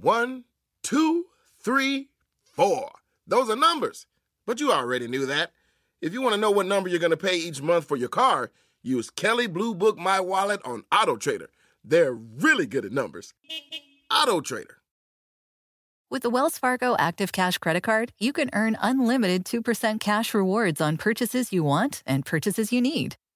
One, two, three, four. Those are numbers. But you already knew that. If you want to know what number you're going to pay each month for your car, use Kelley Blue Book My Wallet on Auto Trader. They're really good at numbers. Auto Trader. With the Wells Fargo Active Cash Credit Card, you can earn unlimited 2% cash rewards on purchases you want and purchases you need.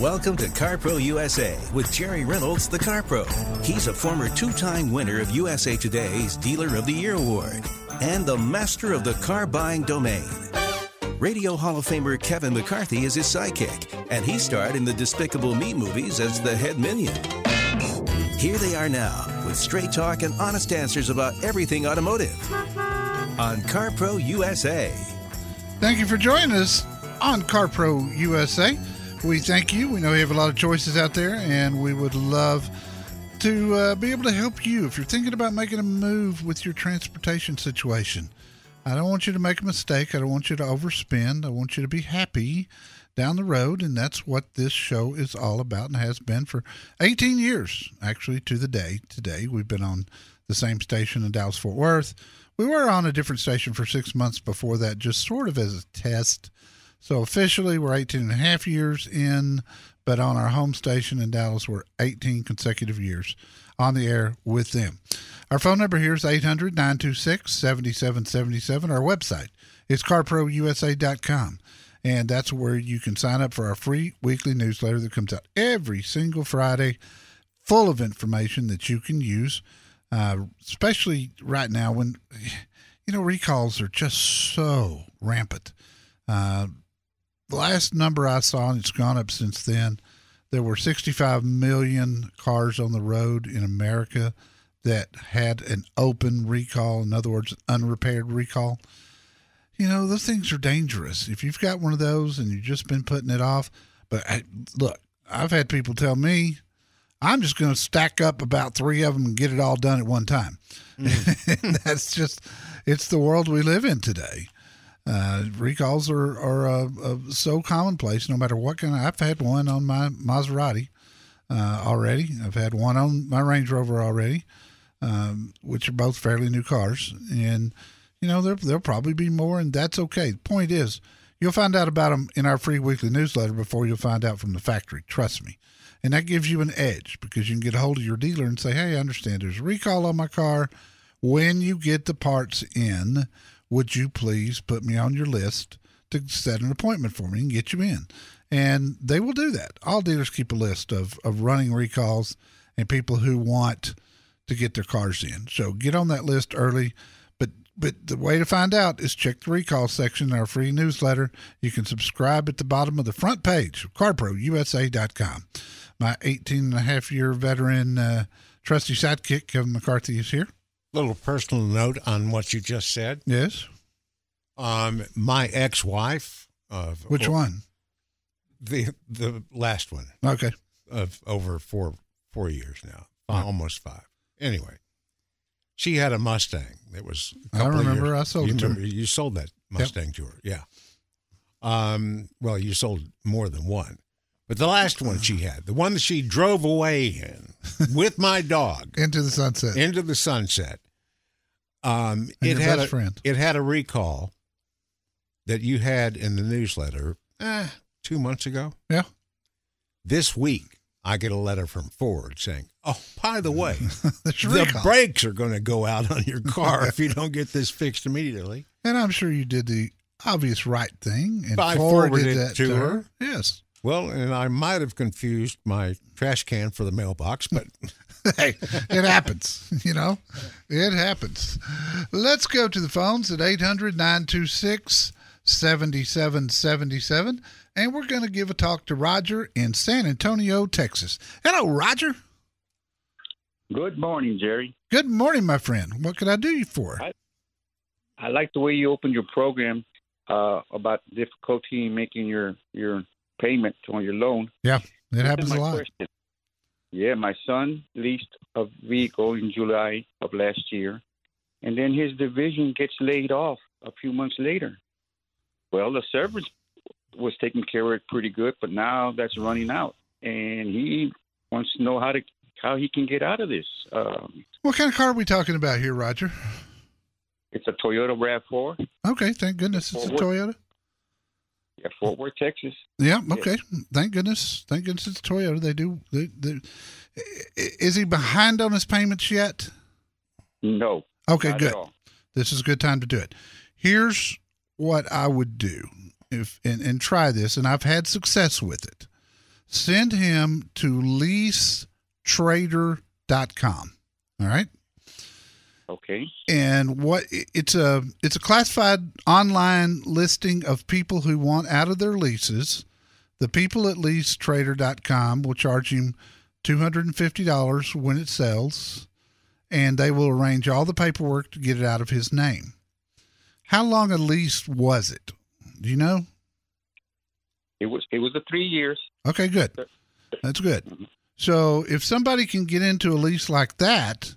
Welcome to CarPro USA with Jerry Reynolds, the CarPro. He's a former two time winner of USA Today's Dealer of the Year Award and the master of the car buying domain. Radio Hall of Famer Kevin McCarthy is his sidekick, and he starred in the Despicable Me movies as the head minion. Here they are now with straight talk and honest answers about everything automotive on CarPro USA. Thank you for joining us on CarPro USA. We thank you. We know you have a lot of choices out there, and we would love to uh, be able to help you if you're thinking about making a move with your transportation situation. I don't want you to make a mistake. I don't want you to overspend. I want you to be happy down the road, and that's what this show is all about and has been for 18 years, actually, to the day today. We've been on the same station in Dallas Fort Worth. We were on a different station for six months before that, just sort of as a test so officially, we're 18 and a half years in, but on our home station in Dallas, we're 18 consecutive years on the air with them. Our phone number here is 800 926 7777. Our website is carprousa.com. And that's where you can sign up for our free weekly newsletter that comes out every single Friday, full of information that you can use, uh, especially right now when, you know, recalls are just so rampant. Uh, the last number I saw, and it's gone up since then, there were 65 million cars on the road in America that had an open recall. In other words, unrepaired recall. You know, those things are dangerous. If you've got one of those and you've just been putting it off, but I, look, I've had people tell me, I'm just going to stack up about three of them and get it all done at one time. Mm. That's just, it's the world we live in today. Uh, recalls are are uh, uh, so commonplace. No matter what kind of, I've had one on my Maserati uh, already. I've had one on my Range Rover already, um, which are both fairly new cars. And you know there there'll probably be more, and that's okay. The point is, you'll find out about them in our free weekly newsletter before you'll find out from the factory. Trust me. And that gives you an edge because you can get a hold of your dealer and say, "Hey, I understand there's a recall on my car." When you get the parts in, would you please put me on your list to set an appointment for me and get you in? And they will do that. All dealers keep a list of, of running recalls and people who want to get their cars in. So get on that list early. But but the way to find out is check the recall section in our free newsletter. You can subscribe at the bottom of the front page carprousa.com. My 18 and a half year veteran uh, trusty sidekick, Kevin McCarthy, is here little personal note on what you just said. Yes. Um, my ex-wife. Of, Which one? The the last one. Okay. Of over four four years now, almost five. Anyway, she had a Mustang. It was. I remember. Years. I sold. You remember, you sold that Mustang yep. to her. Yeah. Um. Well, you sold more than one. But the last one she had, the one that she drove away in with my dog into the sunset, into the sunset. Um, it had a friend. it had a recall that you had in the newsletter eh, two months ago. Yeah. This week, I get a letter from Ford saying, "Oh, by the way, the recall. brakes are going to go out on your car if you don't get this fixed immediately." And I'm sure you did the obvious right thing and I forwarded, forwarded that to to her. her. Yes. Well, and I might have confused my trash can for the mailbox, but hey, it happens. You know, it happens. Let's go to the phones at 800 926 7777. And we're going to give a talk to Roger in San Antonio, Texas. Hello, Roger. Good morning, Jerry. Good morning, my friend. What can I do you for? I, I like the way you opened your program uh, about difficulty making your your payment on your loan. Yeah, it happens a lot. question. Yeah, my son leased a vehicle in July of last year, and then his division gets laid off a few months later. Well, the service was taking care of it pretty good, but now that's running out, and he wants to know how to how he can get out of this. Um, What kind of car are we talking about here, Roger? it's a Toyota Rav4, Okay, thank goodness it's a Toyota. Yeah, Fort Worth, Texas. Yeah, okay. Thank goodness. Thank goodness it's Toyota. They do. They, they, is he behind on his payments yet? No, Okay, good. This is a good time to do it. Here's what I would do if and, and try this, and I've had success with it. Send him to leasetrader.com. All right. Okay. and what it's a it's a classified online listing of people who want out of their leases. The people at leasetrader.com will charge him $250 when it sells and they will arrange all the paperwork to get it out of his name. How long a lease was it? Do you know? It was it was a three years. okay good. That's good. Mm-hmm. So if somebody can get into a lease like that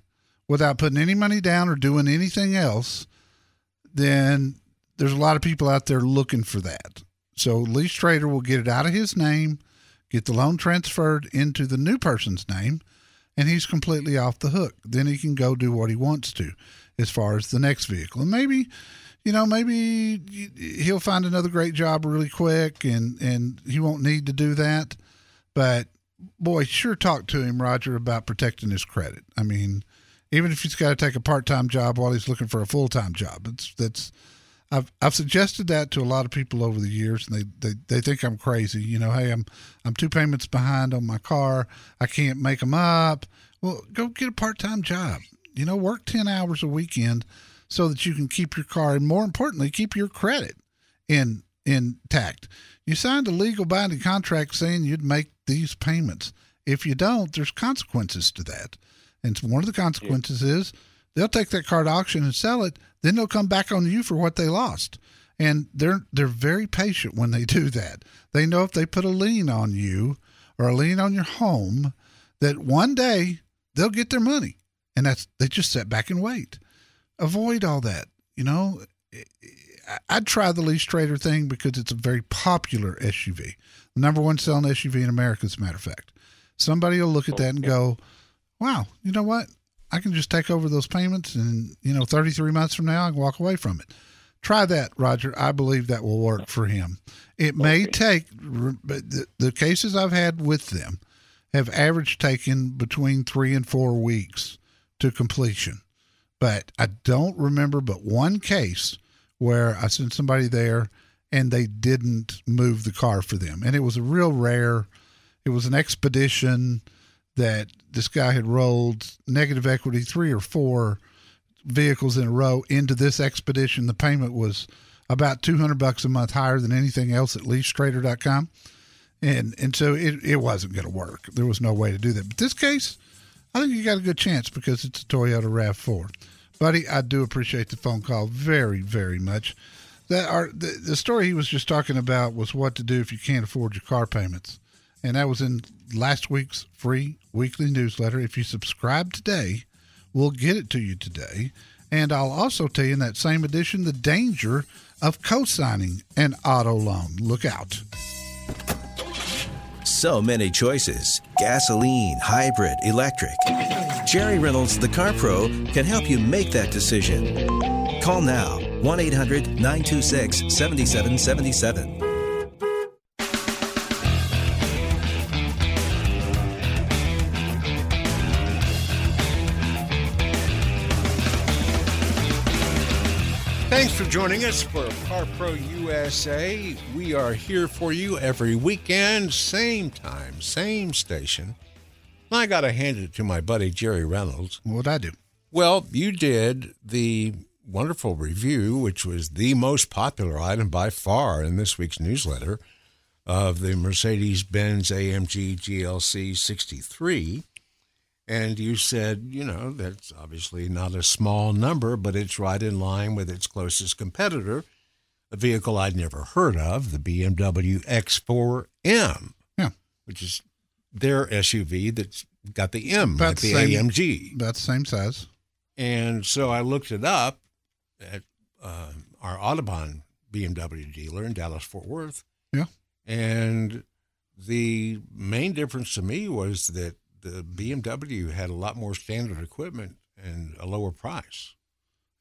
without putting any money down or doing anything else, then there's a lot of people out there looking for that. So lease trader will get it out of his name, get the loan transferred into the new person's name, and he's completely off the hook. Then he can go do what he wants to as far as the next vehicle. And maybe, you know, maybe he'll find another great job really quick and and he won't need to do that. But boy, sure talk to him, Roger, about protecting his credit. I mean, even if he's got to take a part-time job while he's looking for a full-time job, it's that's I've I've suggested that to a lot of people over the years, and they, they, they think I'm crazy. You know, hey, I'm I'm two payments behind on my car. I can't make them up. Well, go get a part-time job. You know, work ten hours a weekend so that you can keep your car, and more importantly, keep your credit in intact. You signed a legal binding contract saying you'd make these payments. If you don't, there's consequences to that. And one of the consequences is they'll take that car to auction and sell it. Then they'll come back on you for what they lost. And they're they're very patient when they do that. They know if they put a lien on you or a lien on your home, that one day they'll get their money. And that's they just sit back and wait. Avoid all that. You know, I- I'd try the lease trader thing because it's a very popular SUV. The number one selling SUV in America, as a matter of fact. Somebody will look at that and go, wow, you know what? I can just take over those payments and, you know, 33 months from now, I can walk away from it. Try that, Roger. I believe that will work for him. It may take, but the, the cases I've had with them have averaged taken between three and four weeks to completion. But I don't remember but one case where I sent somebody there and they didn't move the car for them. And it was a real rare, it was an expedition that this guy had rolled negative equity three or four vehicles in a row into this expedition. The payment was about 200 bucks a month higher than anything else at leasetrader.com. And, and so it, it wasn't going to work. There was no way to do that. But this case, I think you got a good chance because it's a Toyota RAV4. Buddy, I do appreciate the phone call very, very much. That our the, the story he was just talking about was what to do if you can't afford your car payments. And that was in last week's free weekly newsletter. If you subscribe today, we'll get it to you today. And I'll also tell you in that same edition the danger of co signing an auto loan. Look out. So many choices gasoline, hybrid, electric. Jerry Reynolds, the Car Pro, can help you make that decision. Call now 1 800 926 7777. Joining us for Car Pro USA. We are here for you every weekend, same time, same station. I got to hand it to my buddy Jerry Reynolds. What'd I do? Well, you did the wonderful review, which was the most popular item by far in this week's newsletter of the Mercedes Benz AMG GLC 63. And you said, you know, that's obviously not a small number, but it's right in line with its closest competitor, a vehicle I'd never heard of, the BMW X4M. Yeah. Which is their SUV that's got the M, About like the same- AMG. About the same size. And so I looked it up at uh, our Autobahn BMW dealer in Dallas Fort Worth. Yeah. And the main difference to me was that the BMW had a lot more standard equipment and a lower price.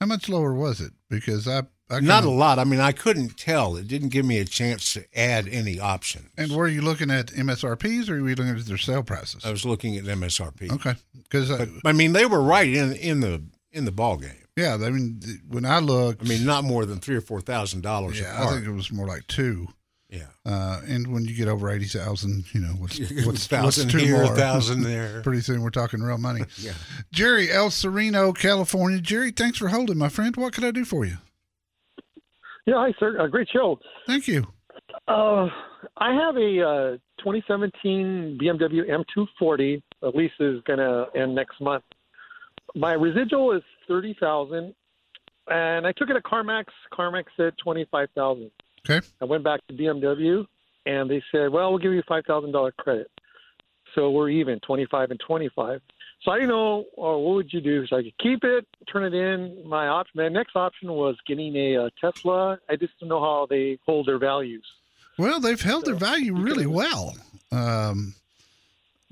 How much lower was it? Because I, I Not a lot. I mean, I couldn't tell. It didn't give me a chance to add any options. And were you looking at MSRPs or were you looking at their sale prices? I was looking at MSRP. Okay, because But I mean, they were right in in the in the ball game. yeah, I mean, when I looked, I mean, not more than three or four thousand dollars yeah, I think it was more like two. Yeah. Uh, and when you get over eighty thousand, you know what's what's, what's thousand two here, more? thousand there. Pretty soon we're talking real money. Yeah. Jerry El Sereno, California. Jerry, thanks for holding, my friend. What can I do for you? Yeah, hi, sir. Uh, great show. Thank you. Uh, I have a uh, 2017 BMW M240. The lease is going to end next month. My residual is 30000 and I took it at CarMax. CarMax said 25000 Okay. I went back to BMW, and they said, well, we'll give you $5,000 credit. So we're even, 25 and 25 So I didn't know, uh, what would you do? So I could keep it, turn it in. My option, my next option was getting a uh, Tesla. I just don't know how they hold their values. Well, they've held their value really well, um,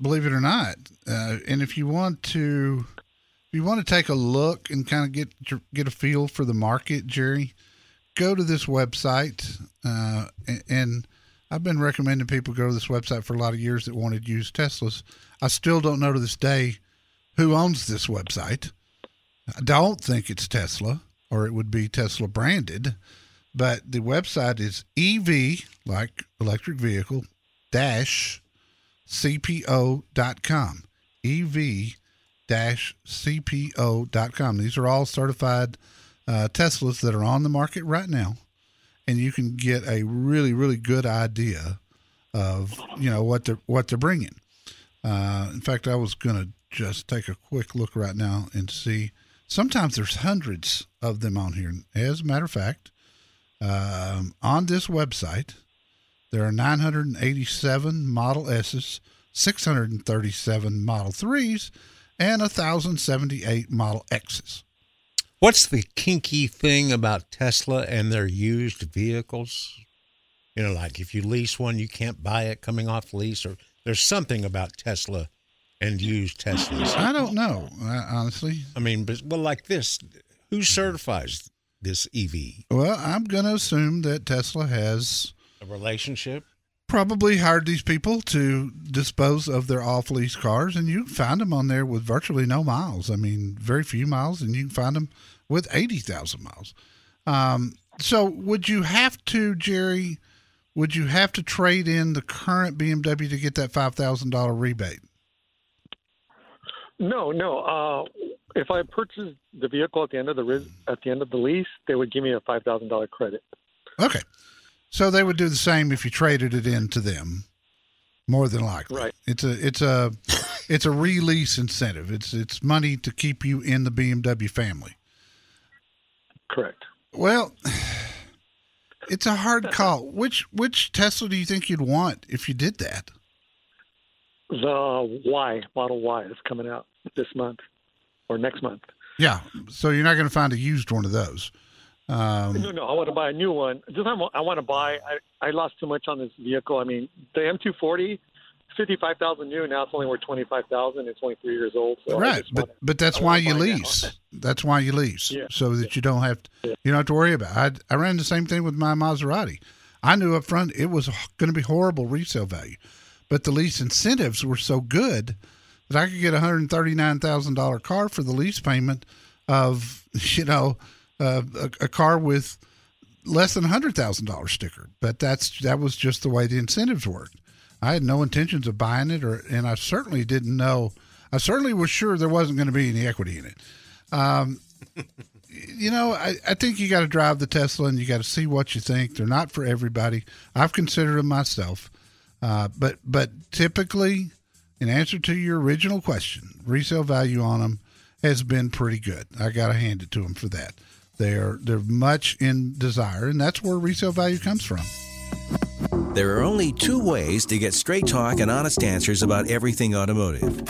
believe it or not. Uh, and if you want to, if you want to take a look and kind of get get a feel for the market, Jerry, go to this website. Uh, and, and I've been recommending people go to this website for a lot of years that wanted to use Teslas. I still don't know to this day who owns this website. I don't think it's Tesla, or it would be Tesla branded but the website is ev like electric vehicle dash cpo.com ev dash cpo.com these are all certified uh, teslas that are on the market right now and you can get a really really good idea of you know what they're what they're bringing uh, in fact i was going to just take a quick look right now and see. Sometimes there's hundreds of them on here. As a matter of fact um, on this website, there are 987 Model S's, 637 Model 3s, and 1,078 Model X's. What's the kinky thing about Tesla and their used vehicles? You know, like if you lease one, you can't buy it coming off lease, or there's something about Tesla and used Teslas. I don't know, uh, honestly. I mean, but well, like this, who certifies this EV? Well, I'm going to assume that Tesla has A relationship? Probably hired these people to dispose of their off lease cars, and you can find them on there with virtually no miles. I mean, very few miles, and you can find them with 80,000 miles. Um, so, would you have to, Jerry, would you have to trade in the current BMW to get that $5,000 rebate? No, no. Uh, if I purchased the vehicle at the end of the at the end of the lease, they would give me a five thousand dollar credit. Okay. So they would do the same if you traded it in to them. More than likely. Right. It's a it's a it's a release incentive. It's it's money to keep you in the BMW family. Correct. Well, it's a hard call. Which which Tesla do you think you'd want if you did that? The Y Model Y is coming out this month or next month. Yeah. So you're not going to find a used one of those. Um, No, no, I want to buy a new one. I want, I want to buy. I, I lost too much on this vehicle. I mean, the M240, fifty-five thousand new. Now it's only worth twenty-five thousand. It's only three years old. So right, but wanna- but that's why you lease. That's why you lease, Yeah. so that you don't have to, you don't have to worry about. It. I I ran the same thing with my Maserati. I knew up front it was going to be horrible resale value, but the lease incentives were so good that I could get a hundred thirty nine thousand dollar car for the lease payment of you know uh, a, a car with less than hundred thousand dollar sticker. But that's that was just the way the incentives worked. I had no intentions of buying it, or and I certainly didn't know. I certainly was sure there wasn't going to be any equity in it. Um, you know, I, I think you got to drive the Tesla and you got to see what you think. They're not for everybody. I've considered them myself, uh, but but typically, in answer to your original question, resale value on them has been pretty good. I got to hand it to them for that. They're they're much in desire, and that's where resale value comes from. There are only two ways to get straight talk and honest answers about everything automotive.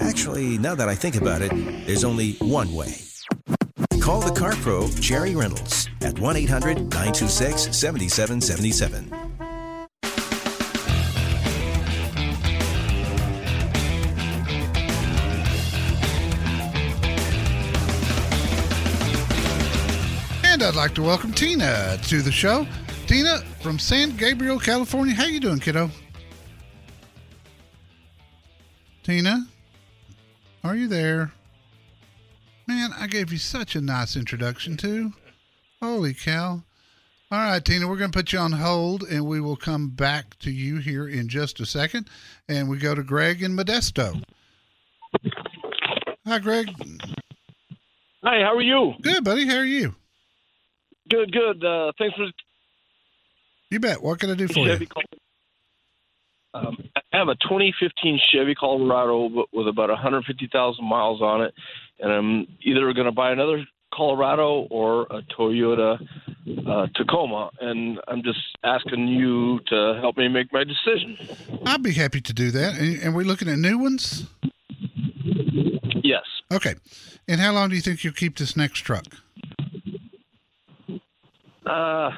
Actually, now that I think about it, there's only one way. Call the Car Pro Jerry Reynolds at 1 800 926 7777. And I'd like to welcome Tina to the show. Tina from San Gabriel, California. How you doing, kiddo? Tina, are you there? Man, I gave you such a nice introduction too. Holy cow. All right, Tina, we're going to put you on hold and we will come back to you here in just a second. And we go to Greg in Modesto. Hi, Greg. Hi, how are you? Good, buddy. How are you? Good, good. Uh, thanks for You bet. What can I do for Chevy. you? Col- Um, I have a 2015 Chevy Colorado with about 150,000 miles on it, and I'm either going to buy another Colorado or a Toyota uh, Tacoma, and I'm just asking you to help me make my decision. I'd be happy to do that. And, and we're looking at new ones? Yes. Okay. And how long do you think you'll keep this next truck? Uh,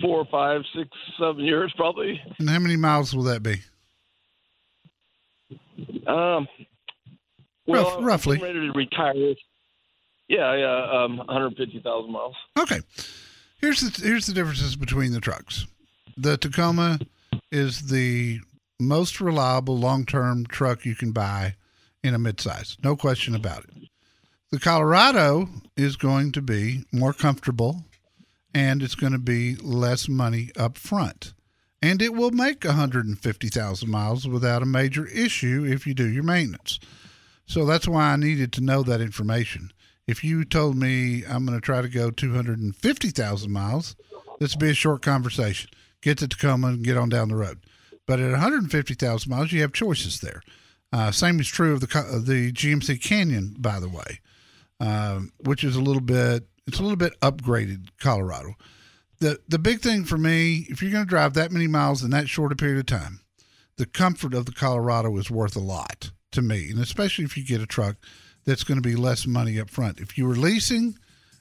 four, five, six, seven years probably. And how many miles will that be? Um, well, Rough- roughly. I'm ready to retire. Yeah, yeah, um, 150,000 miles. Okay. Here's the here's the differences between the trucks. The Tacoma is the most reliable long-term truck you can buy in a midsize. No question about it. The Colorado is going to be more comfortable and it's going to be less money up front. And it will make 150,000 miles without a major issue if you do your maintenance. So that's why I needed to know that information. If you told me I'm going to try to go 250,000 miles, this would be a short conversation. Get to Tacoma and get on down the road. But at 150,000 miles, you have choices there. Uh, same is true of the of the GMC Canyon, by the way, um, which is a little bit it's a little bit upgraded Colorado. The the big thing for me, if you're going to drive that many miles in that short a period of time, the comfort of the Colorado is worth a lot to me, and especially if you get a truck that's going to be less money up front. If you were leasing,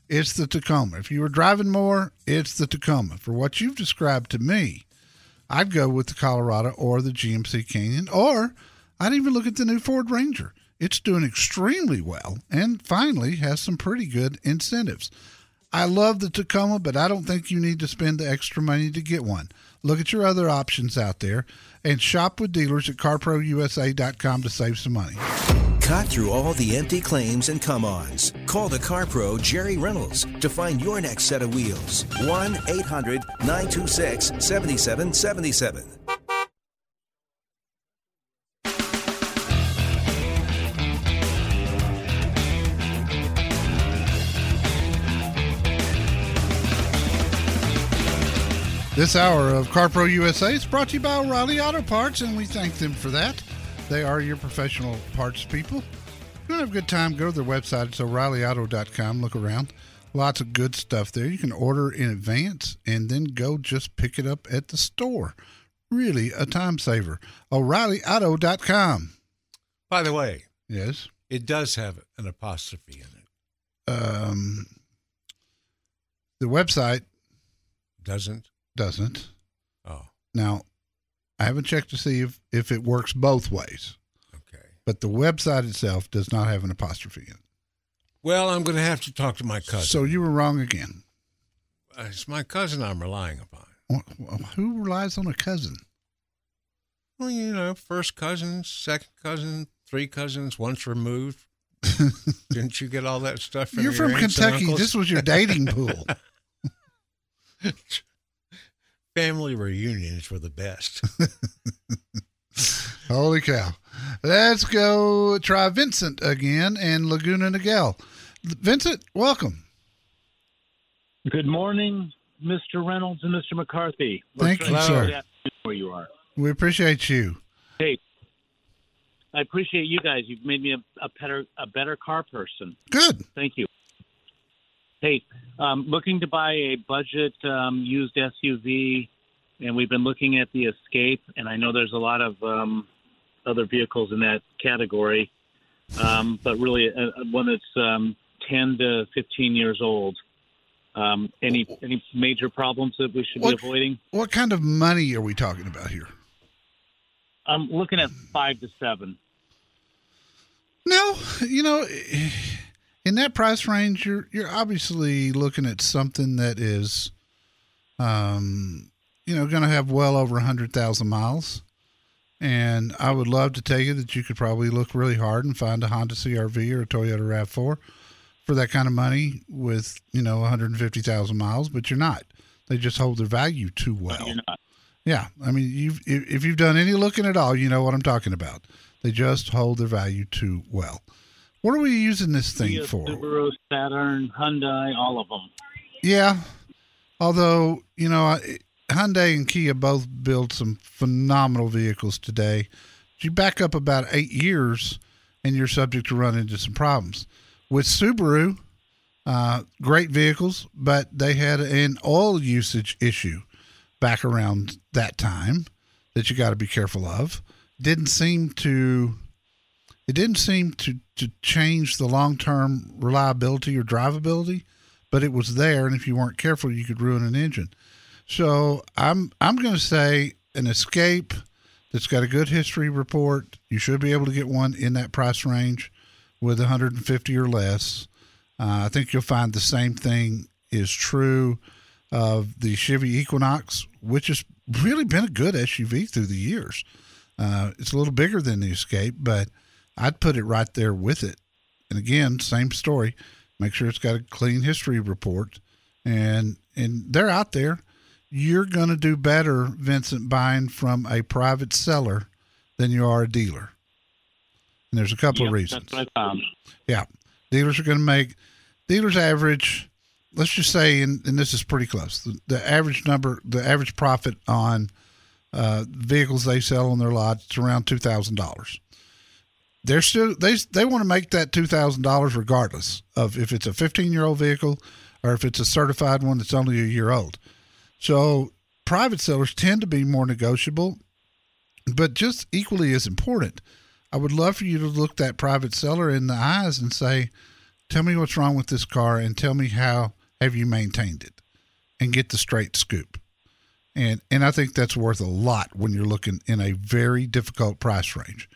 it's the Tacoma. If you were driving more, it's the Tacoma. For what you've described to me, I'd go with the Colorado or the GMC Canyon, or I'd even look at the new Ford Ranger. It's doing extremely well and finally has some pretty good incentives. I love the Tacoma, but I don't think you need to spend the extra money to get one. Look at your other options out there and shop with dealers at carprousa.com to save some money. Cut through all the empty claims and come ons. Call the Car Pro Jerry Reynolds to find your next set of wheels. 1 800 926 7777. This hour of CarPro USA is brought to you by O'Reilly Auto Parts, and we thank them for that. They are your professional parts people. If you want to have a good time, go to their website. It's o'ReillyAuto.com. Look around. Lots of good stuff there. You can order in advance and then go just pick it up at the store. Really a time saver. O'ReillyAuto.com. By the way, Yes. it does have an apostrophe in it, Um, the website doesn't? Doesn't. Oh, Now, I haven't checked to see if, if it works both ways, okay. but the website itself does not have an apostrophe in it. Well, I'm going to have to talk to my cousin. So you were wrong again. Uh, it's my cousin I'm relying upon. Wh- wh- Who relies on a cousin? Well, you know, first cousin, second cousin, three cousins, once removed. Didn't you get all that stuff from You're your from Kentucky. This was your dating pool. Family reunions were the best. Holy cow. Let's go try Vincent again and Laguna Niguel. Vincent, welcome. Good morning, Mr. Reynolds and Mr. McCarthy. Thank you, sir. Where you are. We appreciate you. Hey, I appreciate you guys. You've made me a, a better a better car person. Good. Thank you. Hey, um, looking to buy a budget um, used SUV, and we've been looking at the Escape, and I know there's a lot of um, other vehicles in that category, um, but really a, a one that's um, 10 to 15 years old. Um, any any major problems that we should What- be avoiding? What kind of money are we talking about here? I'm looking at five to seven. No, you know, in that price range, you're you're obviously looking at something that is, um, you know, going to have well over a hundred thousand miles. And I would love to tell you that you could probably look really hard and find a Honda CRV or a Toyota Rav Four for that kind of money with you know 150,000 miles, but you're not. They just hold their value too well. Yeah, I mean, you've if, if you've done any looking at all, you know what I'm talking about. They just hold their value too well. What are we using this thing Kia, for? Subaru, Saturn, Hyundai, all of them. Yeah, although you know, Hyundai and Kia both build some phenomenal vehicles today. You back up about eight years, and you're subject to run into some problems. With Subaru, uh, great vehicles, but they had an oil usage issue back around that time that you got to be careful of. Didn't seem to it didn't seem to to change the long term reliability or drivability, but it was there, and if you weren't careful, you could ruin an engine. So I'm I'm going to say an Escape that's got a good history report. You should be able to get one in that price range with 150 or less. Uh, I think you'll find the same thing is true of the Chevy Equinox, which has really been a good SUV through the years. Uh, it's a little bigger than the Escape, but I'd put it right there with it. And again, same story. Make sure it's got a clean history report, and and they're out there. You're going to do better, Vincent, buying from a private seller than you are a dealer. And there's a couple of reasons. That's what I found. Yeah. Dealers are going to make dealers average, let's just say, and, and this is pretty close. The, the average number, the average profit on uh, vehicles they sell on their lots is around two thousand dollars. They're still they they want to make that two thousand dollars regardless of if it's a fifteen year old vehicle or if it's a certified one that's only a year old. So private sellers tend to be more negotiable, but just equally as important. I would love for you to look that private seller in the eyes and say, "Tell me what's wrong with this car, and tell me how have you maintained it, and get the straight scoop." And and I think that's worth a lot when you're looking in a very difficult price range.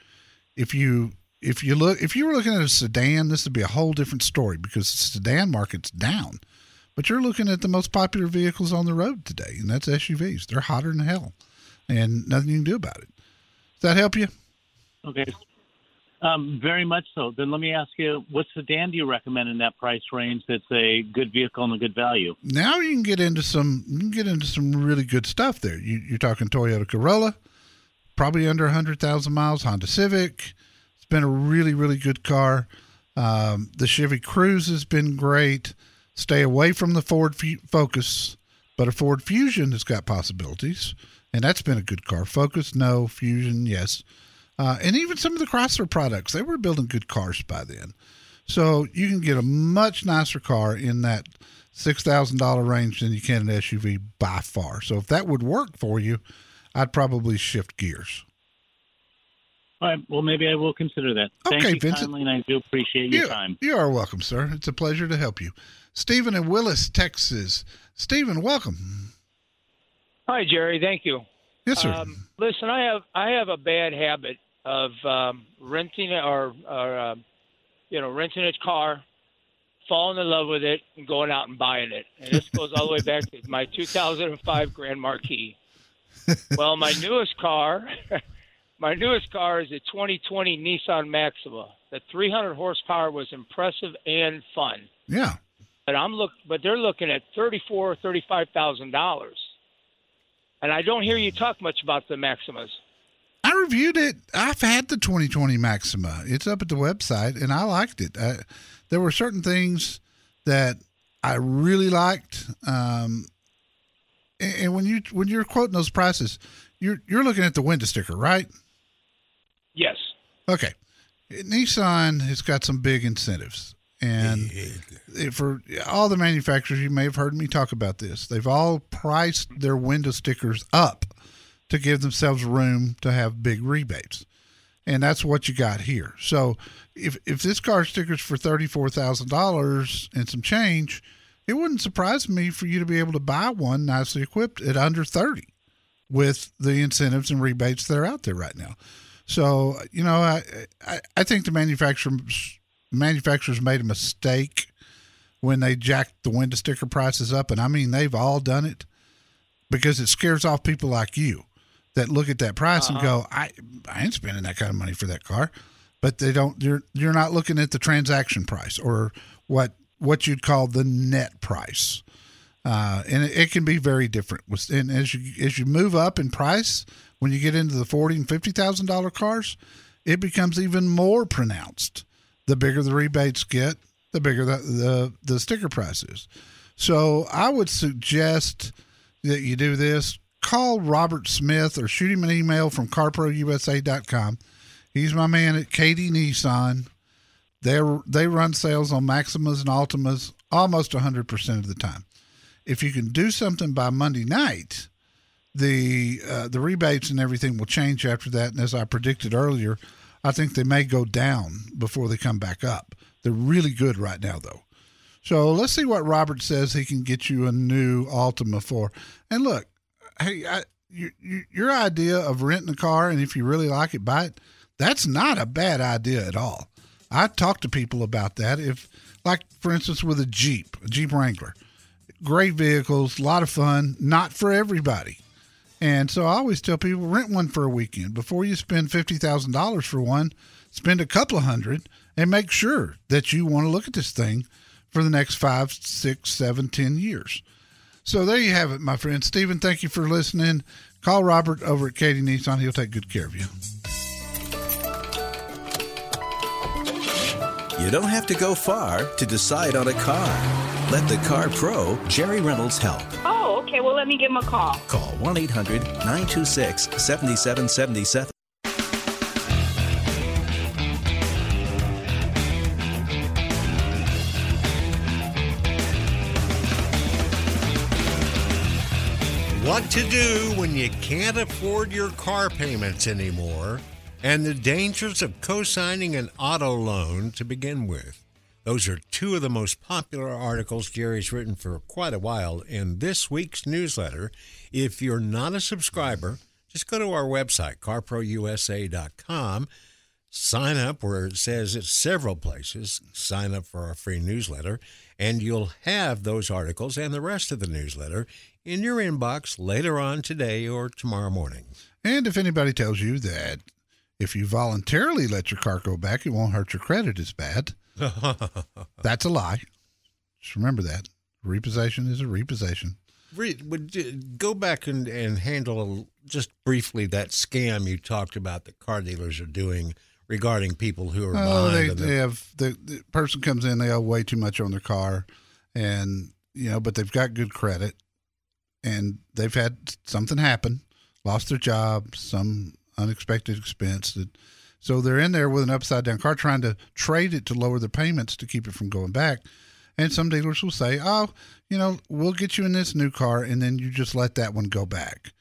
If you if you look if you were looking at a sedan, this would be a whole different story because the sedan market's down. But you're looking at the most popular vehicles on the road today, and that's SUVs. They're hotter than hell, and nothing you can do about it. Does that help you? Okay. Um, very much so. Then let me ask you, what sedan do you recommend in that price range that's a good vehicle and a good value? now you can get into some you can get into some really good stuff there. You, you're talking Toyota Corolla, probably under hundred thousand miles. Honda Civic, it's been a really really good car. Um, the Chevy Cruze has been great. Stay away from the Ford Fu- Focus, but a Ford Fusion has got possibilities, and that's been a good car. Focus, no. Fusion, yes. Uh, and even some of the Chrysler products, they were building good cars by then. So you can get a much nicer car in that six thousand dollar range than you can an SUV by far. So if that would work for you, I'd probably shift gears. All right. Well, maybe I will consider that. Thank Okay, you Vincent. kindly, and I do appreciate your you, time. you are welcome, sir. It's a pleasure to help you. Stephen in Willis, Texas. Stephen, welcome. Hi, Jerry. Thank you. Yes, sir. Um, listen, I have I have a bad habit of um, renting or or uh, you know renting a car, falling in love with it, and going out and buying it. And this goes all the way back to my 2005 Grand Marquis. Well, my newest car, my newest car is a 2020 Nissan Maxima. The 300 horsepower was impressive and fun. yeah. But I'm look, but they're looking at thirty-four, thirty-five thousand dollars, and I don't hear you talk much about the Maximas. I reviewed it. I've had the 2020 Maxima. It's up at the website, and I liked it. I, there were certain things that I really liked. Um, and, and when you when you're quoting those prices, you're you're looking at the window sticker, right? Yes. Okay. Nissan has got some big incentives, And it- for all the manufacturers, you may have heard me talk about this. They've all priced their window stickers up to give themselves room to have big rebates. And that's what you got here. So if if this car sticker's for thirty four thousand dollars and some change, it wouldn't surprise me for you to be able to buy one nicely equipped at under thirty with the incentives and rebates that are out there right now. So you know, I I, I think the manufacturers manufacturers made a mistake when they jacked the window sticker prices up, and I mean they've all done it because it scares off people like you that look at that price and uh-huh. go, I I ain't spending that kind of money for that car. But they don't. You're you're not looking at the transaction price or what what you'd call the net price uh, and it, it can be very different. And as you as you move up in price, when you get into the forty and fifty thousand dollar cars, it becomes even more pronounced. The bigger the rebates get, the bigger the the, the sticker price is. So I would suggest that you do this. Call Robert Smith or shoot him an email from carprousa.com. He's my man at Katy Nissan. They they run sales on Maximas and Altimas almost 100% of the time. If you can do something by Monday night, the uh, the rebates and everything will change after that. And as I predicted earlier, I think they may go down before they come back up. They're really good right now, though. So let's see what Robert says he can get you a new Altima for. And look, hey, I, you, you, your idea of renting a car and if you really like it, buy it. That's not a bad idea at all. I talk to people about that. If, like, for instance, with a Jeep, a Jeep Wrangler, great vehicles, a lot of fun, not for everybody. And so I always tell people rent one for a weekend before you spend fifty thousand dollars for one. Spend a couple of hundred and make sure that you want to look at this thing for the next five, six, seven, ten years. So there you have it, my friend. Stephen, thank you for listening. Call Robert over at Katy Nissan. He'll take good care of you. You don't have to go far to decide on a car. Let the Car Pro, Jerry Reynolds, help. Oh, okay. Well, let me give him a call. Call 1 800 926 7777. What to do when you can't afford your car payments anymore, and the dangers of co signing an auto loan to begin with. Those are two of the most popular articles Jerry's written for quite a while in this week's newsletter. If you're not a subscriber, just go to our website, carprousa.com, sign up where it says it's several places, sign up for our free newsletter, and you'll have those articles and the rest of the newsletter in your inbox later on today or tomorrow morning. And if anybody tells you that if you voluntarily let your car go back, it won't hurt your credit as bad, that's a lie. Just remember that. Repossession is a repossession. Re- would you go back and, and handle just briefly that scam you talked about that car dealers are doing regarding people who are Oh, they, the- they have the, the person comes in, they owe way too much on their car, and you know, but they've got good credit, and they've had something happen, lost their job, some unexpected expense that. So they're in there with an upside down car trying to trade it to lower their payments to keep it from going back. And some dealers will say, "Oh, you know, we'll get you in this new car, and then you just let that one go back,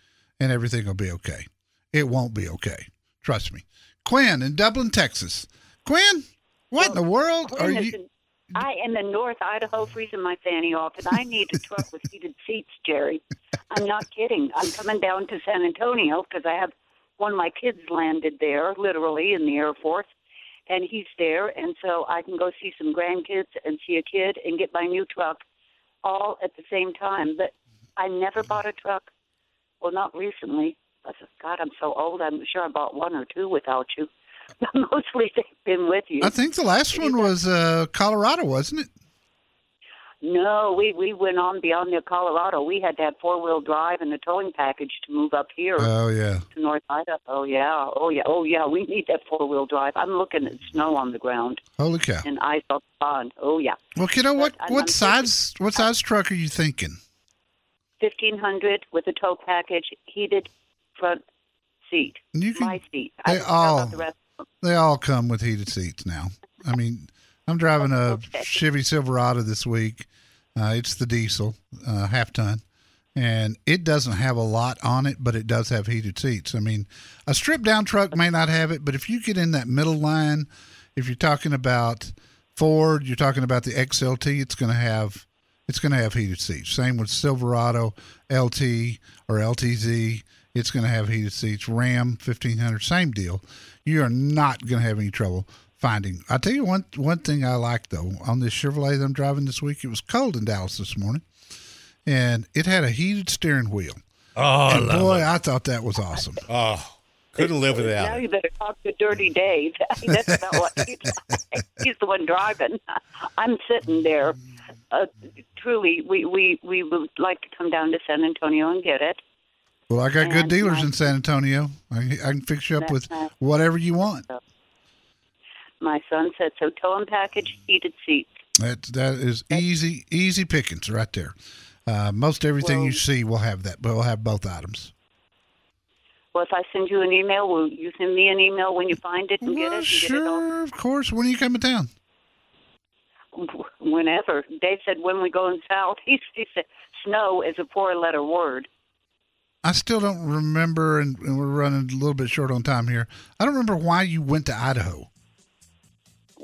and everything will be okay." It won't be okay. Trust me. Quinn in Dublin, Texas. Quinn, what in the world are Quinn is you? in- I am in North Idaho freezing my fanny off, and I need a truck with heated seats, Jerry. I'm not kidding. I'm coming down to San Antonio because I have one of my kids landed there, literally in the Air Force, and he's there, and so I can go see some grandkids and see a kid and get my new truck all at the same time. But I never bought a truck. Well, not recently. I said, God, I'm so old. I'm sure I bought one or two without you. But mostly they've been with you. I think the last one was uh, Colorado, wasn't it? No, we we went on beyond the Colorado. We had to have four wheel drive and a towing package to move up here Oh yeah. to North Idaho. Oh yeah, oh yeah, oh yeah. We need that four wheel drive. I'm looking at snow on the ground Holy cow. and ice on the pond. Oh yeah, Well, kiddo, what I'm- what I'm size what size truck are you thinking? fifteen hundred with a tow package, heated front seat, You can- my seat. They all- the rest. They all come with heated seats now. I mean, I'm driving a Chevy Silverado this week. Uh, it's the diesel, uh, half ton, and it doesn't have a lot on it, but it does have heated seats. I mean, a stripped down truck may not have it, but if you get in that middle line, if you're talking about Ford, you're talking about the XLT, it's going to have it's going to have heated seats. Same with Silverado LT or LTZ, it's going to have heated seats. Ram 1500, same deal. You are not going to have any trouble finding. I'll tell you one one thing I like though on this Chevrolet that I'm driving this week. It was cold in Dallas this morning, and it had a heated steering wheel. Oh, and boy, it. I thought that was awesome. Oh, couldn't live without now you better talk to Dirty Dave. That's about what he's like. He's the one driving. I'm sitting there. Uh, truly, we, we, we would like to come down to San Antonio and get it. Well, I got good dealers my, in San Antonio. I, I, can fix you up with whatever you want. My son said so. Tow and package, heated seats. That that is easy easy pickings right there. Uh, most everything well, you see will have that. But we'll have both items. Well, if I send you an email, will you send me an email when you find it and well, get it? And sure, get it of course. When are you coming down? Whenever. Dave said when we go in south, he, he said snow is a four-letter word. I still don't remember, and, and we're running a little bit short on time here. I don't remember why you went to Idaho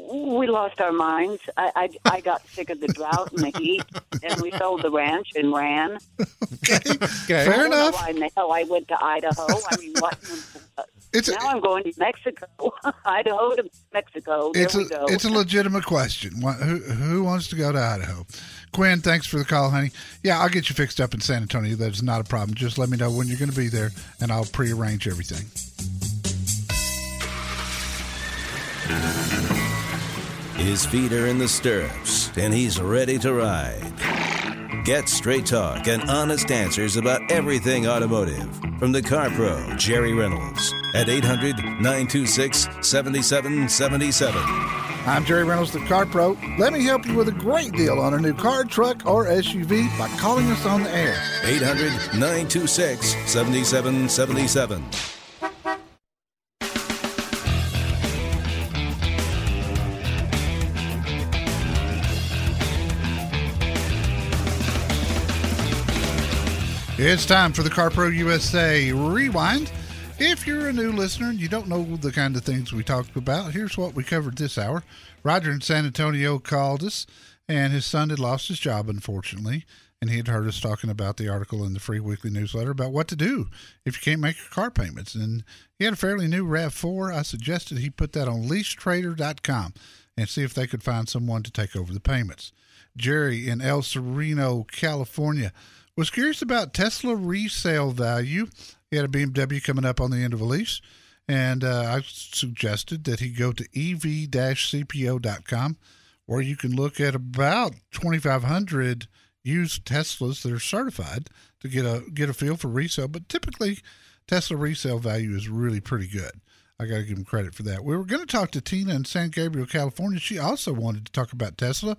we lost our minds. I, I, I got sick of the drought and the heat, and we sold the ranch and ran. Okay, okay. fair enough. why in the hell I went to Idaho? I mean, what? It's now i am going to Mexico, Idaho to Mexico. There it's a. It's a legitimate question. Who, who wants to go to Idaho? Quinn, thanks for the call, honey. Yeah, I'll get you fixed up in San Antonio. That's not a problem. Just let me know when you're going to be there, and I'll prearrange everything. His feet are in the stirrups, and he's ready to ride. Get straight talk and honest answers about everything automotive from the Car Pro, Jerry Reynolds, at 800 926 7777. I'm Jerry Reynolds, the Car Pro. Let me help you with a great deal on a new car, truck, or SUV by calling us on the air. 800 926 7777. It's time for the CarPro USA Rewind. If you're a new listener and you don't know the kind of things we talked about, here's what we covered this hour. Roger in San Antonio called us, and his son had lost his job, unfortunately. And he had heard us talking about the article in the free weekly newsletter about what to do if you can't make your car payments. And he had a fairly new RAV4. I suggested he put that on leasetrader.com and see if they could find someone to take over the payments. Jerry in El Sereno, California was curious about Tesla resale value. He had a BMW coming up on the end of a lease, and uh, I suggested that he go to ev-cpo.com, where you can look at about 2,500 used Teslas that are certified to get a get a feel for resale. But typically, Tesla resale value is really pretty good. I got to give him credit for that. We were going to talk to Tina in San Gabriel, California. She also wanted to talk about Tesla.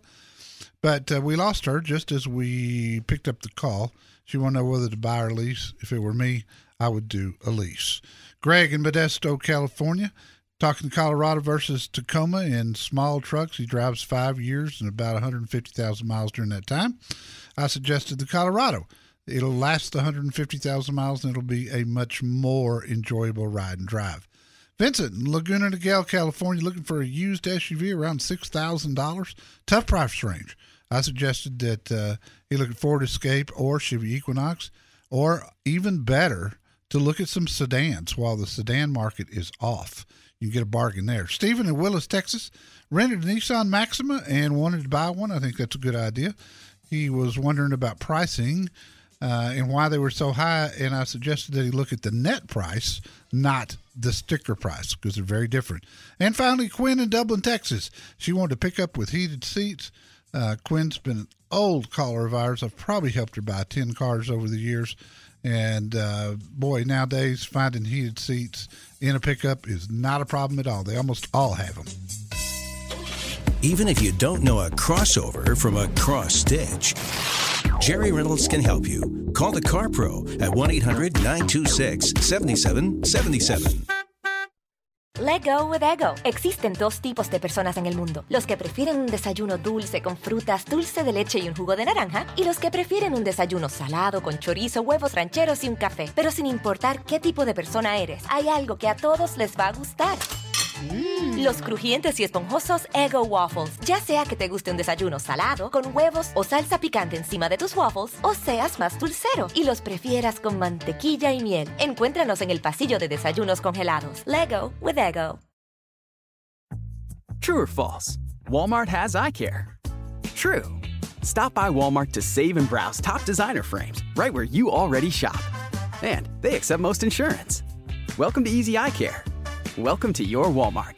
But uh, we lost her just as we picked up the call. She wanted to know whether to buy or lease. If it were me, I would do a lease. Greg in Modesto, California, talking Colorado versus Tacoma in small trucks. He drives five years and about 150,000 miles during that time. I suggested the Colorado. It'll last 150,000 miles and it'll be a much more enjoyable ride and drive. Vincent in Laguna Niguel, California, looking for a used SUV around $6,000. Tough price range. I suggested that uh, he look at Ford Escape or Chevy Equinox, or even better, to look at some sedans while the sedan market is off. You can get a bargain there. Stephen in Willis, Texas, rented a Nissan Maxima and wanted to buy one. I think that's a good idea. He was wondering about pricing uh, and why they were so high, and I suggested that he look at the net price, not the sticker price, because they're very different. And finally, Quinn in Dublin, Texas. She wanted to pick up with heated seats uh, Quinn's been an old caller of ours. I've probably helped her buy 10 cars over the years. And uh, boy, nowadays, finding heated seats in a pickup is not a problem at all. They almost all have them. Even if you don't know a crossover from a cross stitch, Jerry Reynolds can help you. Call the Car Pro at 1 800 926 7777. Let go with ego. Existen dos tipos de personas en el mundo: los que prefieren un desayuno dulce con frutas, dulce de leche y un jugo de naranja, y los que prefieren un desayuno salado con chorizo, huevos rancheros y un café. Pero sin importar qué tipo de persona eres, hay algo que a todos les va a gustar. Los crujientes y esponjosos Ego Waffles. Ya sea que te guste un desayuno salado, con huevos o salsa picante encima de tus waffles, o seas más dulcero y los prefieras con mantequilla y miel. Encuéntranos en el pasillo de desayunos congelados. Lego with Ego. True or false? Walmart has eye care. True. Stop by Walmart to save and browse top designer frames right where you already shop. And they accept most insurance. Welcome to Easy Eye Care. Welcome to your Walmart.